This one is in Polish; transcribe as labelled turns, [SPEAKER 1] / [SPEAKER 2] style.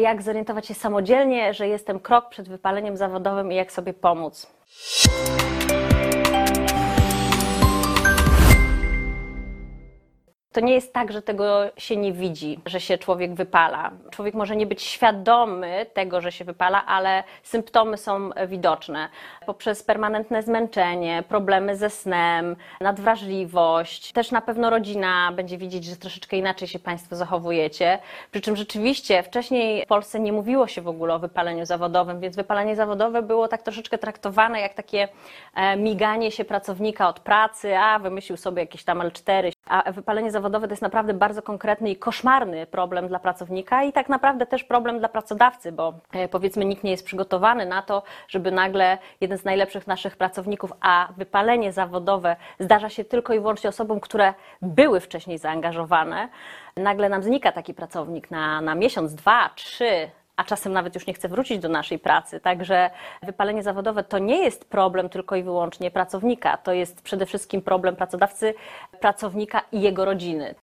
[SPEAKER 1] jak zorientować się samodzielnie, że jestem krok przed wypaleniem zawodowym i jak sobie pomóc. To nie jest tak, że tego się nie widzi, że się człowiek wypala. Człowiek może nie być świadomy tego, że się wypala, ale symptomy są widoczne poprzez permanentne zmęczenie, problemy ze snem, nadwrażliwość. Też na pewno rodzina będzie widzieć, że troszeczkę inaczej się Państwo zachowujecie. Przy czym rzeczywiście wcześniej w Polsce nie mówiło się w ogóle o wypaleniu zawodowym, więc wypalenie zawodowe było tak troszeczkę traktowane jak takie e, miganie się pracownika od pracy, a wymyślił sobie jakieś tam L4, a wypalenie zawodowe to jest naprawdę bardzo konkretny i koszmarny problem dla pracownika i tak naprawdę też problem dla pracodawcy, bo e, powiedzmy nikt nie jest przygotowany na to, żeby nagle jeden z najlepszych naszych pracowników, a wypalenie zawodowe zdarza się tylko i wyłącznie osobom, które były wcześniej zaangażowane, nagle nam znika taki pracownik na, na miesiąc, dwa, trzy, a czasem nawet już nie chce wrócić do naszej pracy. Także wypalenie zawodowe to nie jest problem tylko i wyłącznie pracownika, to jest przede wszystkim problem pracodawcy, pracownika i jego rodziny.